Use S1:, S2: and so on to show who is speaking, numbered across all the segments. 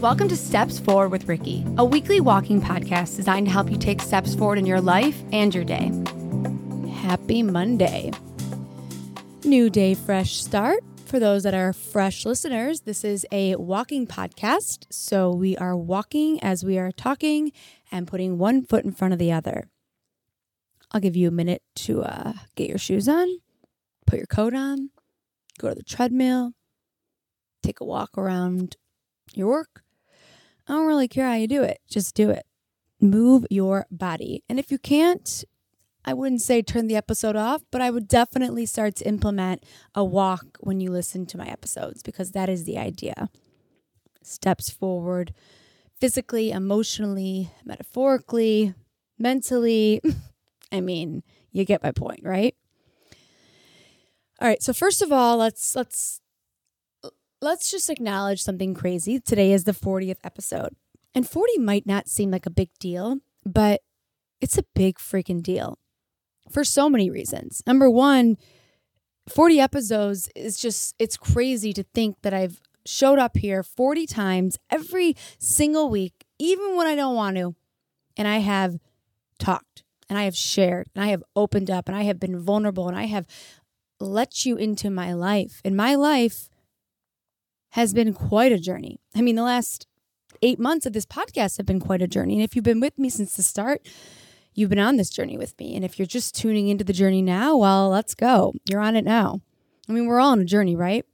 S1: Welcome to Steps Forward with Ricky, a weekly walking podcast designed to help you take steps forward in your life and your day. Happy Monday. New day, fresh start. For those that are fresh listeners, this is a walking podcast. So we are walking as we are talking and putting one foot in front of the other. I'll give you a minute to uh, get your shoes on, put your coat on, go to the treadmill, take a walk around your work. I don't really care how you do it, just do it. Move your body. And if you can't, I wouldn't say turn the episode off, but I would definitely start to implement a walk when you listen to my episodes because that is the idea. Steps forward physically, emotionally, metaphorically, mentally. I mean, you get my point, right? All right, so first of all, let's let's let's just acknowledge something crazy. Today is the 40th episode. And 40 might not seem like a big deal, but it's a big freaking deal for so many reasons. Number one, 40 episodes is just, it's crazy to think that I've showed up here 40 times every single week, even when I don't want to. And I have talked and I have shared and I have opened up and I have been vulnerable and I have let you into my life. And my life has been quite a journey. I mean, the last eight months of this podcast have been quite a journey. And if you've been with me since the start, you've been on this journey with me. And if you're just tuning into the journey now, well, let's go. You're on it now. I mean, we're all on a journey, right?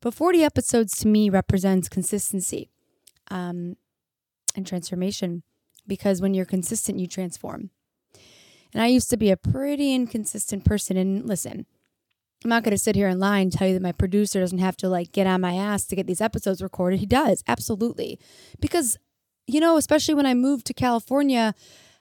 S1: But 40 episodes to me represents consistency um, and transformation because when you're consistent, you transform. And I used to be a pretty inconsistent person. And listen, I'm not going to sit here and lie and tell you that my producer doesn't have to like get on my ass to get these episodes recorded. He does, absolutely. Because, you know, especially when I moved to California,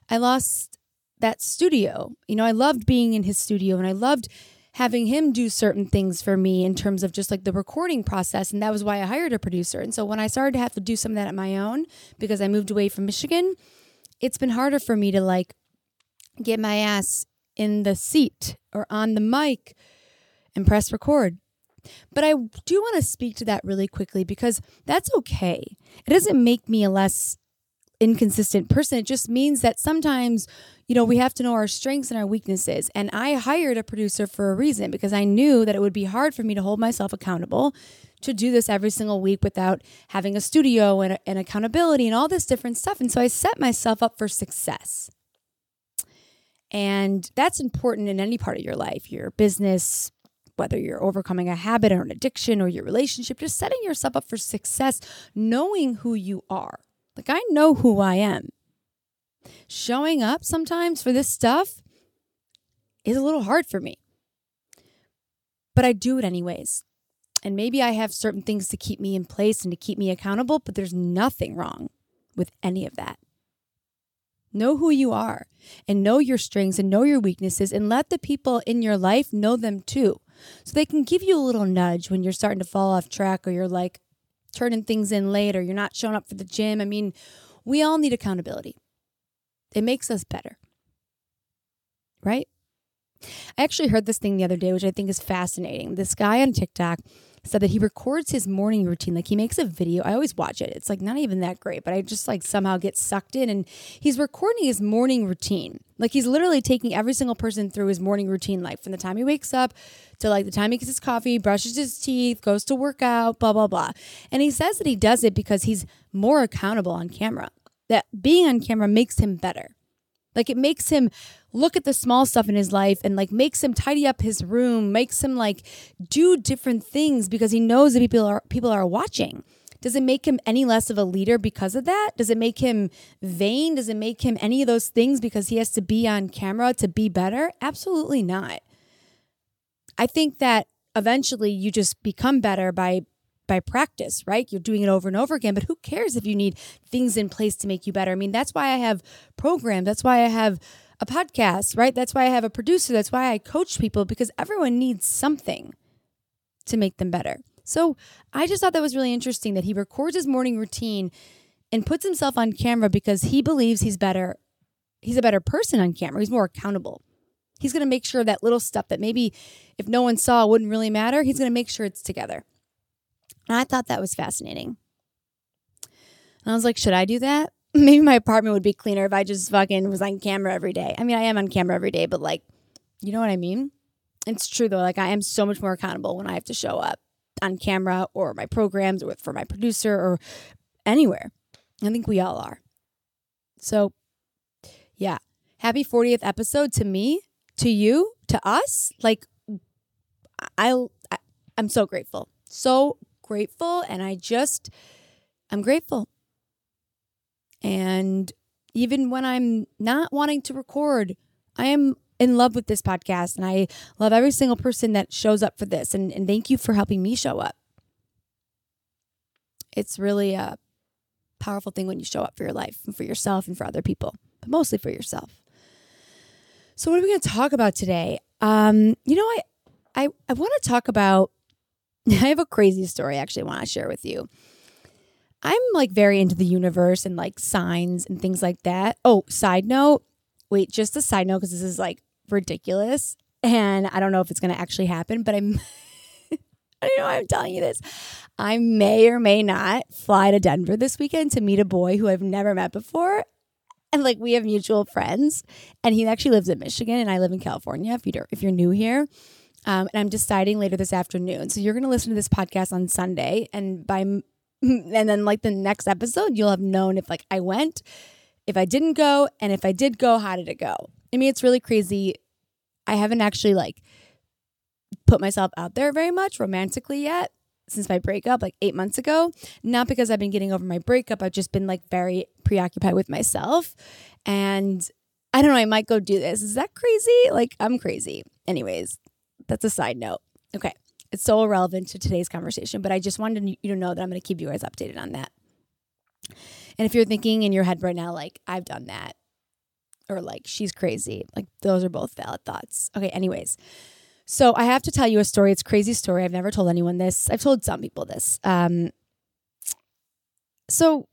S1: I lost that studio. You know, I loved being in his studio and I loved having him do certain things for me in terms of just like the recording process. And that was why I hired a producer. And so when I started to have to do some of that at my own because I moved away from Michigan, it's been harder for me to like get my ass in the seat or on the mic and press record. But I do want to speak to that really quickly because that's okay. It doesn't make me a less inconsistent person. It just means that sometimes, you know, we have to know our strengths and our weaknesses. And I hired a producer for a reason because I knew that it would be hard for me to hold myself accountable to do this every single week without having a studio and, and accountability and all this different stuff. And so I set myself up for success. And that's important in any part of your life, your business, whether you're overcoming a habit or an addiction or your relationship, just setting yourself up for success, knowing who you are. Like, I know who I am. Showing up sometimes for this stuff is a little hard for me, but I do it anyways. And maybe I have certain things to keep me in place and to keep me accountable, but there's nothing wrong with any of that. Know who you are and know your strengths and know your weaknesses and let the people in your life know them too. So they can give you a little nudge when you're starting to fall off track or you're like, turning things in late or you're not showing up for the gym. I mean, we all need accountability. It makes us better. Right? I actually heard this thing the other day, which I think is fascinating. This guy on TikTok said that he records his morning routine. Like he makes a video. I always watch it. It's like not even that great, but I just like somehow get sucked in. And he's recording his morning routine. Like he's literally taking every single person through his morning routine, like from the time he wakes up to like the time he gets his coffee, brushes his teeth, goes to work out, blah, blah, blah. And he says that he does it because he's more accountable on camera, that being on camera makes him better. Like it makes him look at the small stuff in his life and like makes him tidy up his room, makes him like do different things because he knows that people are people are watching. Does it make him any less of a leader because of that? Does it make him vain? Does it make him any of those things because he has to be on camera to be better? Absolutely not. I think that eventually you just become better by by practice, right? You're doing it over and over again, but who cares if you need things in place to make you better? I mean, that's why I have programs. That's why I have a podcast, right? That's why I have a producer. That's why I coach people because everyone needs something to make them better. So I just thought that was really interesting that he records his morning routine and puts himself on camera because he believes he's better. He's a better person on camera. He's more accountable. He's going to make sure that little stuff that maybe if no one saw wouldn't really matter, he's going to make sure it's together. And I thought that was fascinating. And I was like, should I do that? Maybe my apartment would be cleaner if I just fucking was on camera every day. I mean, I am on camera every day, but like, you know what I mean? It's true though. Like, I am so much more accountable when I have to show up on camera or my programs or for my producer or anywhere. I think we all are. So, yeah. Happy 40th episode to me, to you, to us. Like, I, I I'm so grateful. So grateful. And I just, I'm grateful. And even when I'm not wanting to record, I am in love with this podcast and I love every single person that shows up for this. And, and thank you for helping me show up. It's really a powerful thing when you show up for your life and for yourself and for other people, but mostly for yourself. So, what are we going to talk about today? Um, you know, I I, I want to talk about. I have a crazy story actually I want to share with you. I'm like very into the universe and like signs and things like that. Oh, side note. Wait, just a side note because this is like ridiculous. And I don't know if it's going to actually happen, but I'm. I don't know why I'm telling you this. I may or may not fly to Denver this weekend to meet a boy who I've never met before. And like we have mutual friends. And he actually lives in Michigan and I live in California if you if you're new here. Um, and I'm deciding later this afternoon. So you're going to listen to this podcast on Sunday, and by and then like the next episode, you'll have known if like I went, if I didn't go, and if I did go, how did it go? I mean, it's really crazy. I haven't actually like put myself out there very much romantically yet since my breakup like eight months ago. Not because I've been getting over my breakup, I've just been like very preoccupied with myself. And I don't know, I might go do this. Is that crazy? Like, I'm crazy. Anyways, that's a side note. Okay. It's so irrelevant to today's conversation, but I just wanted you to know that I'm going to keep you guys updated on that. And if you're thinking in your head right now, like, I've done that, or like, she's crazy, like, those are both valid thoughts. Okay. Anyways, so I have to tell you a story. It's a crazy story. I've never told anyone this. I've told some people this. Um, so,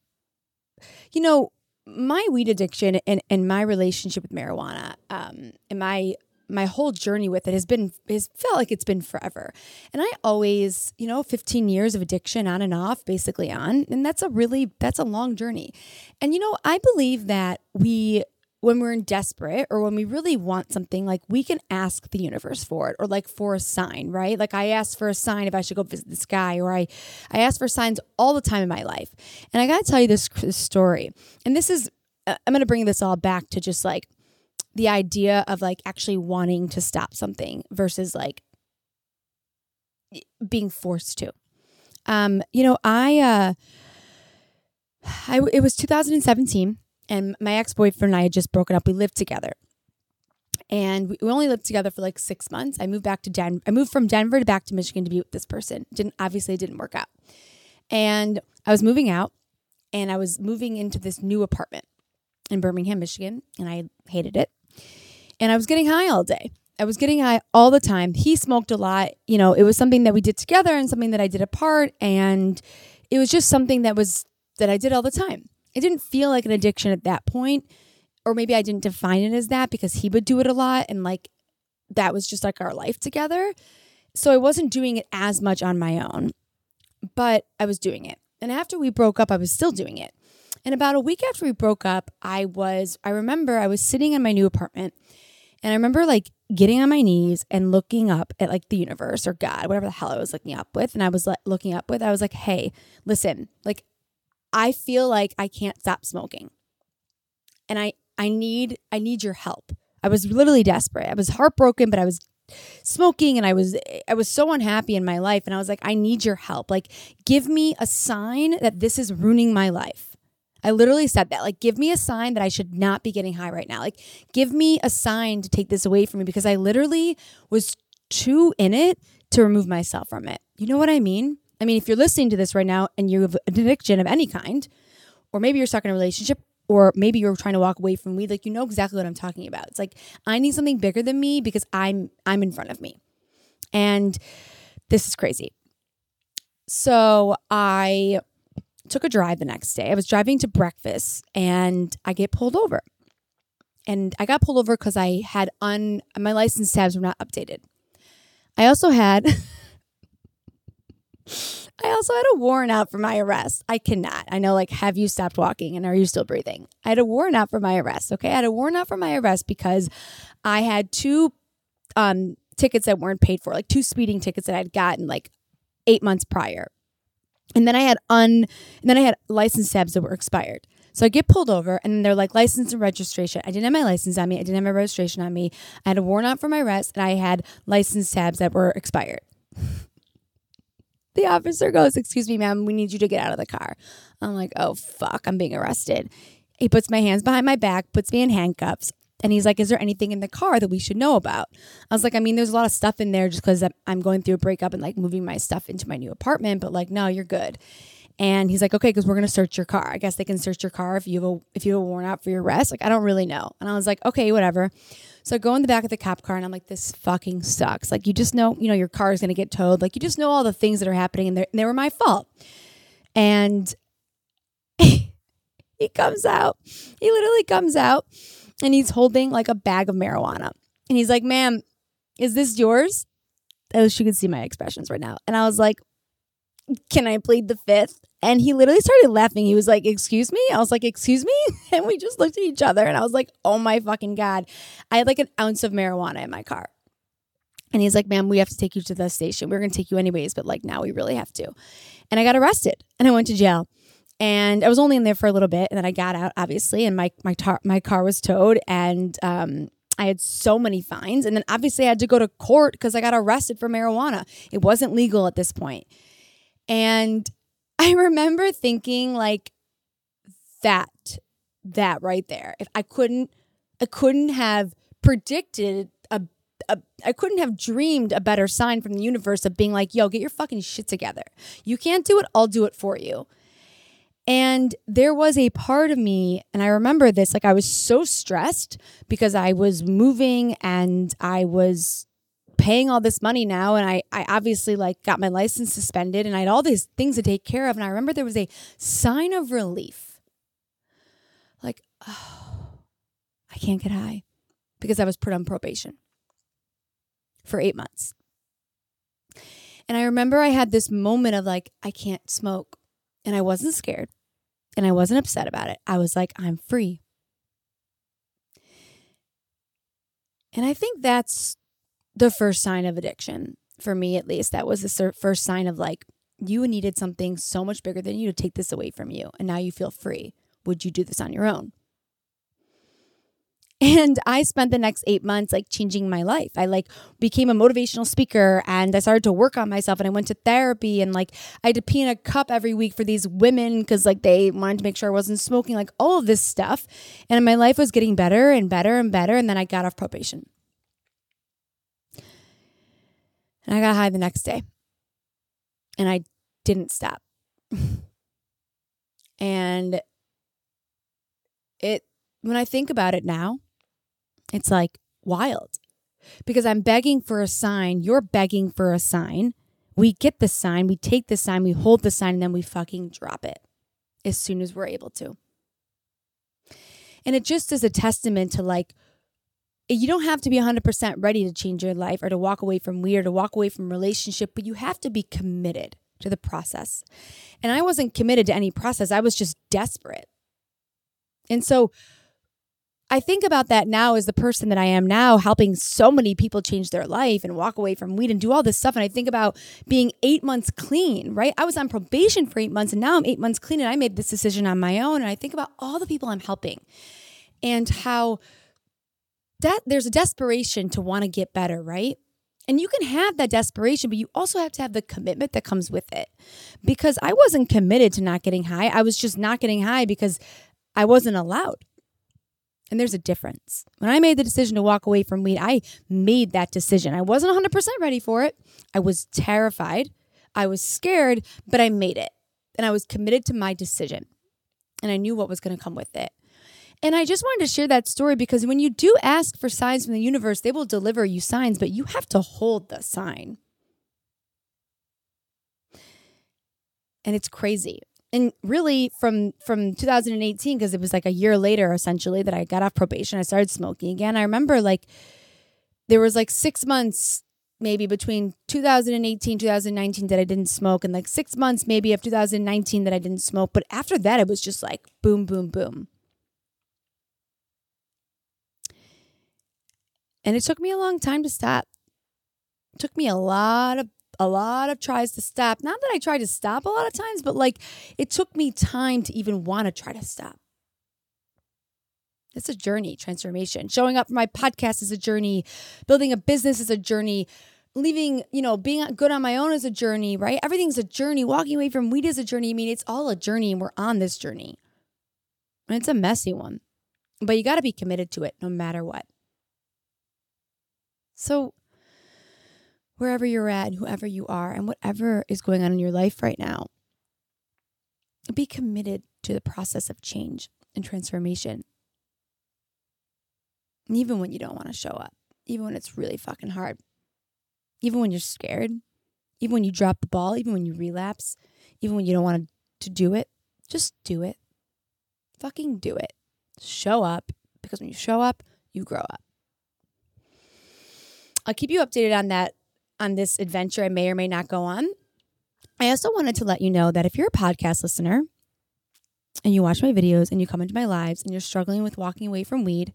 S1: you know, my weed addiction and, and my relationship with marijuana um, and my my whole journey with it has been has felt like it's been forever. And I always, you know, 15 years of addiction on and off, basically on, and that's a really that's a long journey. And you know, I believe that we when we're in desperate or when we really want something, like we can ask the universe for it or like for a sign, right? Like I asked for a sign if I should go visit this guy, or I, I ask for signs all the time in my life. And I got to tell you this, this story. And this is, uh, I'm going to bring this all back to just like the idea of like actually wanting to stop something versus like being forced to. Um, you know, I uh I it was 2017 and my ex-boyfriend and I had just broken up. We lived together. And we only lived together for like 6 months. I moved back to Denver. I moved from Denver to back to Michigan to be with this person. Didn't obviously it didn't work out. And I was moving out and I was moving into this new apartment in Birmingham, Michigan, and I hated it and I was getting high all day. I was getting high all the time. He smoked a lot. You know, it was something that we did together and something that I did apart. And it was just something that was that I did all the time. It didn't feel like an addiction at that point, or maybe I didn't define it as that because he would do it a lot and like that was just like our life together. So I wasn't doing it as much on my own, but I was doing it. And after we broke up, I was still doing it. And about a week after we broke up, I was, I remember I was sitting in my new apartment and I remember like getting on my knees and looking up at like the universe or God, whatever the hell I was looking up with. And I was like looking up with, I was like, hey, listen, like I feel like I can't stop smoking. And I I need I need your help. I was literally desperate. I was heartbroken, but I was smoking and I was I was so unhappy in my life and I was like I need your help. Like give me a sign that this is ruining my life. I literally said that. Like, give me a sign that I should not be getting high right now. Like, give me a sign to take this away from me because I literally was too in it to remove myself from it. You know what I mean? I mean, if you're listening to this right now and you have an addiction of any kind, or maybe you're stuck in a relationship, or maybe you're trying to walk away from weed, like you know exactly what I'm talking about. It's like I need something bigger than me because I'm I'm in front of me. And this is crazy. So I took a drive the next day. I was driving to breakfast and I get pulled over. And I got pulled over because I had un my license tabs were not updated. I also had I also had a warrant out for my arrest. I cannot. I know, like, have you stopped walking and are you still breathing? I had a warrant out for my arrest. Okay. I had a warrant out for my arrest because I had two um, tickets that weren't paid for, like two speeding tickets that I'd gotten like eight months prior. And then I had un, and then I had license tabs that were expired. So I get pulled over and they're like license and registration. I didn't have my license on me. I didn't have my registration on me. I had a warrant out for my arrest and I had license tabs that were expired. the officer goes, Excuse me, ma'am, we need you to get out of the car. I'm like, Oh, fuck, I'm being arrested. He puts my hands behind my back, puts me in handcuffs. And he's like, Is there anything in the car that we should know about? I was like, I mean, there's a lot of stuff in there just because I'm going through a breakup and like moving my stuff into my new apartment, but like, no, you're good. And he's like, okay, because we're gonna search your car. I guess they can search your car if you have a if you have a warrant out for your arrest. Like, I don't really know. And I was like, okay, whatever. So I go in the back of the cop car and I'm like, this fucking sucks. Like, you just know, you know, your car is gonna get towed. Like, you just know all the things that are happening, and, and they were my fault. And he comes out. He literally comes out and he's holding like a bag of marijuana. And he's like, ma'am, is this yours? I wish you could see my expressions right now. And I was like, can I plead the fifth? And he literally started laughing. He was like, Excuse me? I was like, Excuse me? And we just looked at each other and I was like, Oh my fucking God. I had like an ounce of marijuana in my car. And he's like, Ma'am, we have to take you to the station. We are going to take you anyways, but like now we really have to. And I got arrested and I went to jail. And I was only in there for a little bit and then I got out, obviously, and my, my, tar- my car was towed. And, um, I had so many fines. And then obviously I had to go to court because I got arrested for marijuana. It wasn't legal at this point. And I remember thinking like that that right there. If I couldn't I couldn't have predicted a, a I couldn't have dreamed a better sign from the universe of being like, "Yo, get your fucking shit together. You can't do it, I'll do it for you." And there was a part of me, and I remember this, like I was so stressed because I was moving and I was paying all this money now and I, I obviously like got my license suspended and I had all these things to take care of. And I remember there was a sign of relief. Like, oh, I can't get high because I was put on probation for eight months. And I remember I had this moment of like, I can't smoke. And I wasn't scared and I wasn't upset about it. I was like, I'm free. And I think that's the first sign of addiction for me at least that was the first sign of like you needed something so much bigger than you to take this away from you and now you feel free would you do this on your own and i spent the next eight months like changing my life i like became a motivational speaker and i started to work on myself and i went to therapy and like i had to pee in a cup every week for these women because like they wanted to make sure i wasn't smoking like all of this stuff and my life was getting better and better and better and then i got off probation and I got high the next day. And I didn't stop. and it, when I think about it now, it's like wild because I'm begging for a sign. You're begging for a sign. We get the sign, we take the sign, we hold the sign, and then we fucking drop it as soon as we're able to. And it just is a testament to like you don't have to be 100% ready to change your life or to walk away from weird or to walk away from relationship but you have to be committed to the process and i wasn't committed to any process i was just desperate and so i think about that now as the person that i am now helping so many people change their life and walk away from weed and do all this stuff and i think about being eight months clean right i was on probation for eight months and now i'm eight months clean and i made this decision on my own and i think about all the people i'm helping and how that there's a desperation to want to get better, right? And you can have that desperation, but you also have to have the commitment that comes with it. Because I wasn't committed to not getting high. I was just not getting high because I wasn't allowed. And there's a difference. When I made the decision to walk away from weed, I made that decision. I wasn't 100% ready for it. I was terrified. I was scared, but I made it. And I was committed to my decision. And I knew what was going to come with it. And I just wanted to share that story because when you do ask for signs from the universe, they will deliver you signs, but you have to hold the sign. And it's crazy. And really from from 2018 because it was like a year later essentially that I got off probation, I started smoking again. I remember like there was like 6 months maybe between 2018 2019 that i didn't smoke and like six months maybe of 2019 that i didn't smoke. But after that it was just like boom boom boom. And it took me a long time to stop. It took me a lot of a lot of tries to stop not that i tried to stop a lot of times but like it took me time to even want to try to stop it's a journey, transformation. Showing up for my podcast is a journey. Building a business is a journey. Leaving, you know, being good on my own is a journey, right? Everything's a journey. Walking away from weed is a journey. I mean, it's all a journey and we're on this journey. And it's a messy one, but you got to be committed to it no matter what. So, wherever you're at, and whoever you are, and whatever is going on in your life right now, be committed to the process of change and transformation even when you don't want to show up, even when it's really fucking hard, even when you're scared, even when you drop the ball, even when you relapse, even when you don't want to do it, just do it. Fucking do it. Show up because when you show up, you grow up. I'll keep you updated on that on this adventure I may or may not go on. I also wanted to let you know that if you're a podcast listener and you watch my videos and you come into my lives and you're struggling with walking away from weed,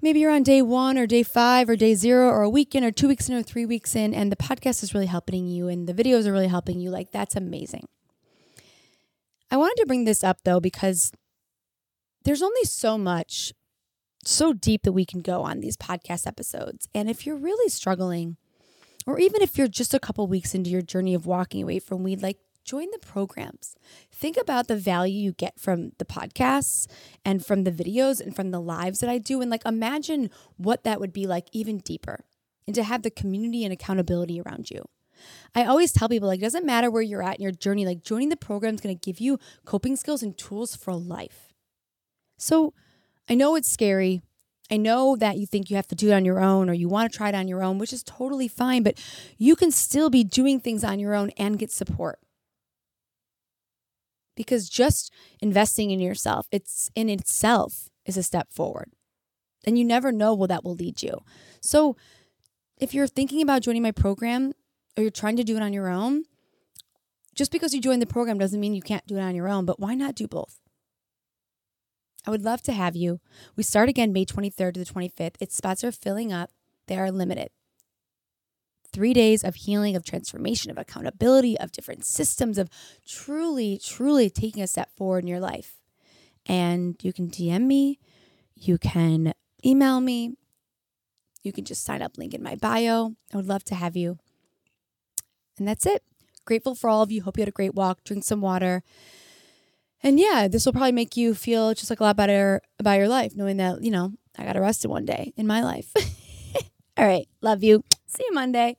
S1: maybe you're on day one or day five or day zero or a week in or two weeks in or three weeks in, and the podcast is really helping you and the videos are really helping you, like that's amazing. I wanted to bring this up though because there's only so much, so deep that we can go on these podcast episodes. And if you're really struggling, or even if you're just a couple weeks into your journey of walking away from weed, like join the programs. Think about the value you get from the podcasts and from the videos and from the lives that I do. And like imagine what that would be like even deeper and to have the community and accountability around you. I always tell people like it doesn't matter where you're at in your journey, like joining the program is going to give you coping skills and tools for life. So I know it's scary. I know that you think you have to do it on your own or you want to try it on your own, which is totally fine, but you can still be doing things on your own and get support because just investing in yourself, it's in itself is a step forward. And you never know where that will lead you. So if you're thinking about joining my program or you're trying to do it on your own, just because you join the program doesn't mean you can't do it on your own, but why not do both? I would love to have you. We start again May 23rd to the 25th. Its spots are filling up, they are limited three days of healing, of transformation, of accountability, of different systems, of truly, truly taking a step forward in your life. And you can DM me, you can email me, you can just sign up, link in my bio. I would love to have you. And that's it. Grateful for all of you. Hope you had a great walk. Drink some water. And yeah, this will probably make you feel just like a lot better about your life, knowing that, you know, I got arrested one day in my life. all right. Love you. See you Monday.